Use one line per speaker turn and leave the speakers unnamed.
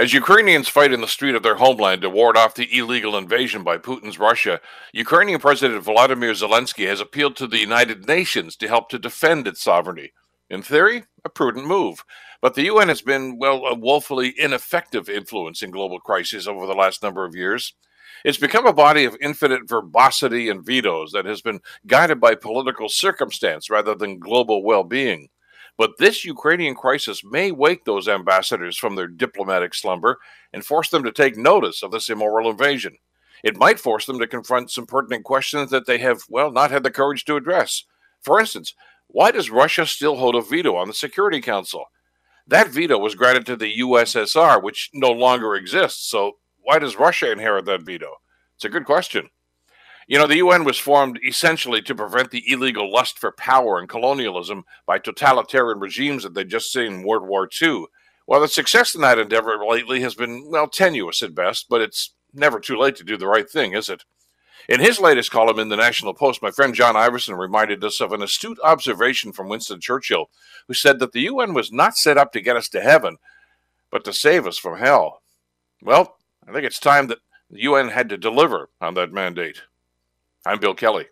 As Ukrainians fight in the street of their homeland to ward off the illegal invasion by Putin's Russia, Ukrainian President Volodymyr Zelensky has appealed to the United Nations to help to defend its sovereignty. In theory, a prudent move. But the UN has been, well, a woefully ineffective influence in global crises over the last number of years. It's become a body of infinite verbosity and vetoes that has been guided by political circumstance rather than global well being. But this Ukrainian crisis may wake those ambassadors from their diplomatic slumber and force them to take notice of this immoral invasion. It might force them to confront some pertinent questions that they have, well, not had the courage to address. For instance, why does Russia still hold a veto on the Security Council? That veto was granted to the USSR, which no longer exists, so why does Russia inherit that veto? It's a good question. You know, the UN was formed essentially to prevent the illegal lust for power and colonialism by totalitarian regimes that they'd just seen in World War II. While the success in that endeavor lately has been, well, tenuous at best, but it's never too late to do the right thing, is it? In his latest column in the National Post, my friend John Ivison reminded us of an astute observation from Winston Churchill, who said that the UN was not set up to get us to heaven, but to save us from hell. Well, I think it's time that the UN had to deliver on that mandate. I'm Bill Kelly.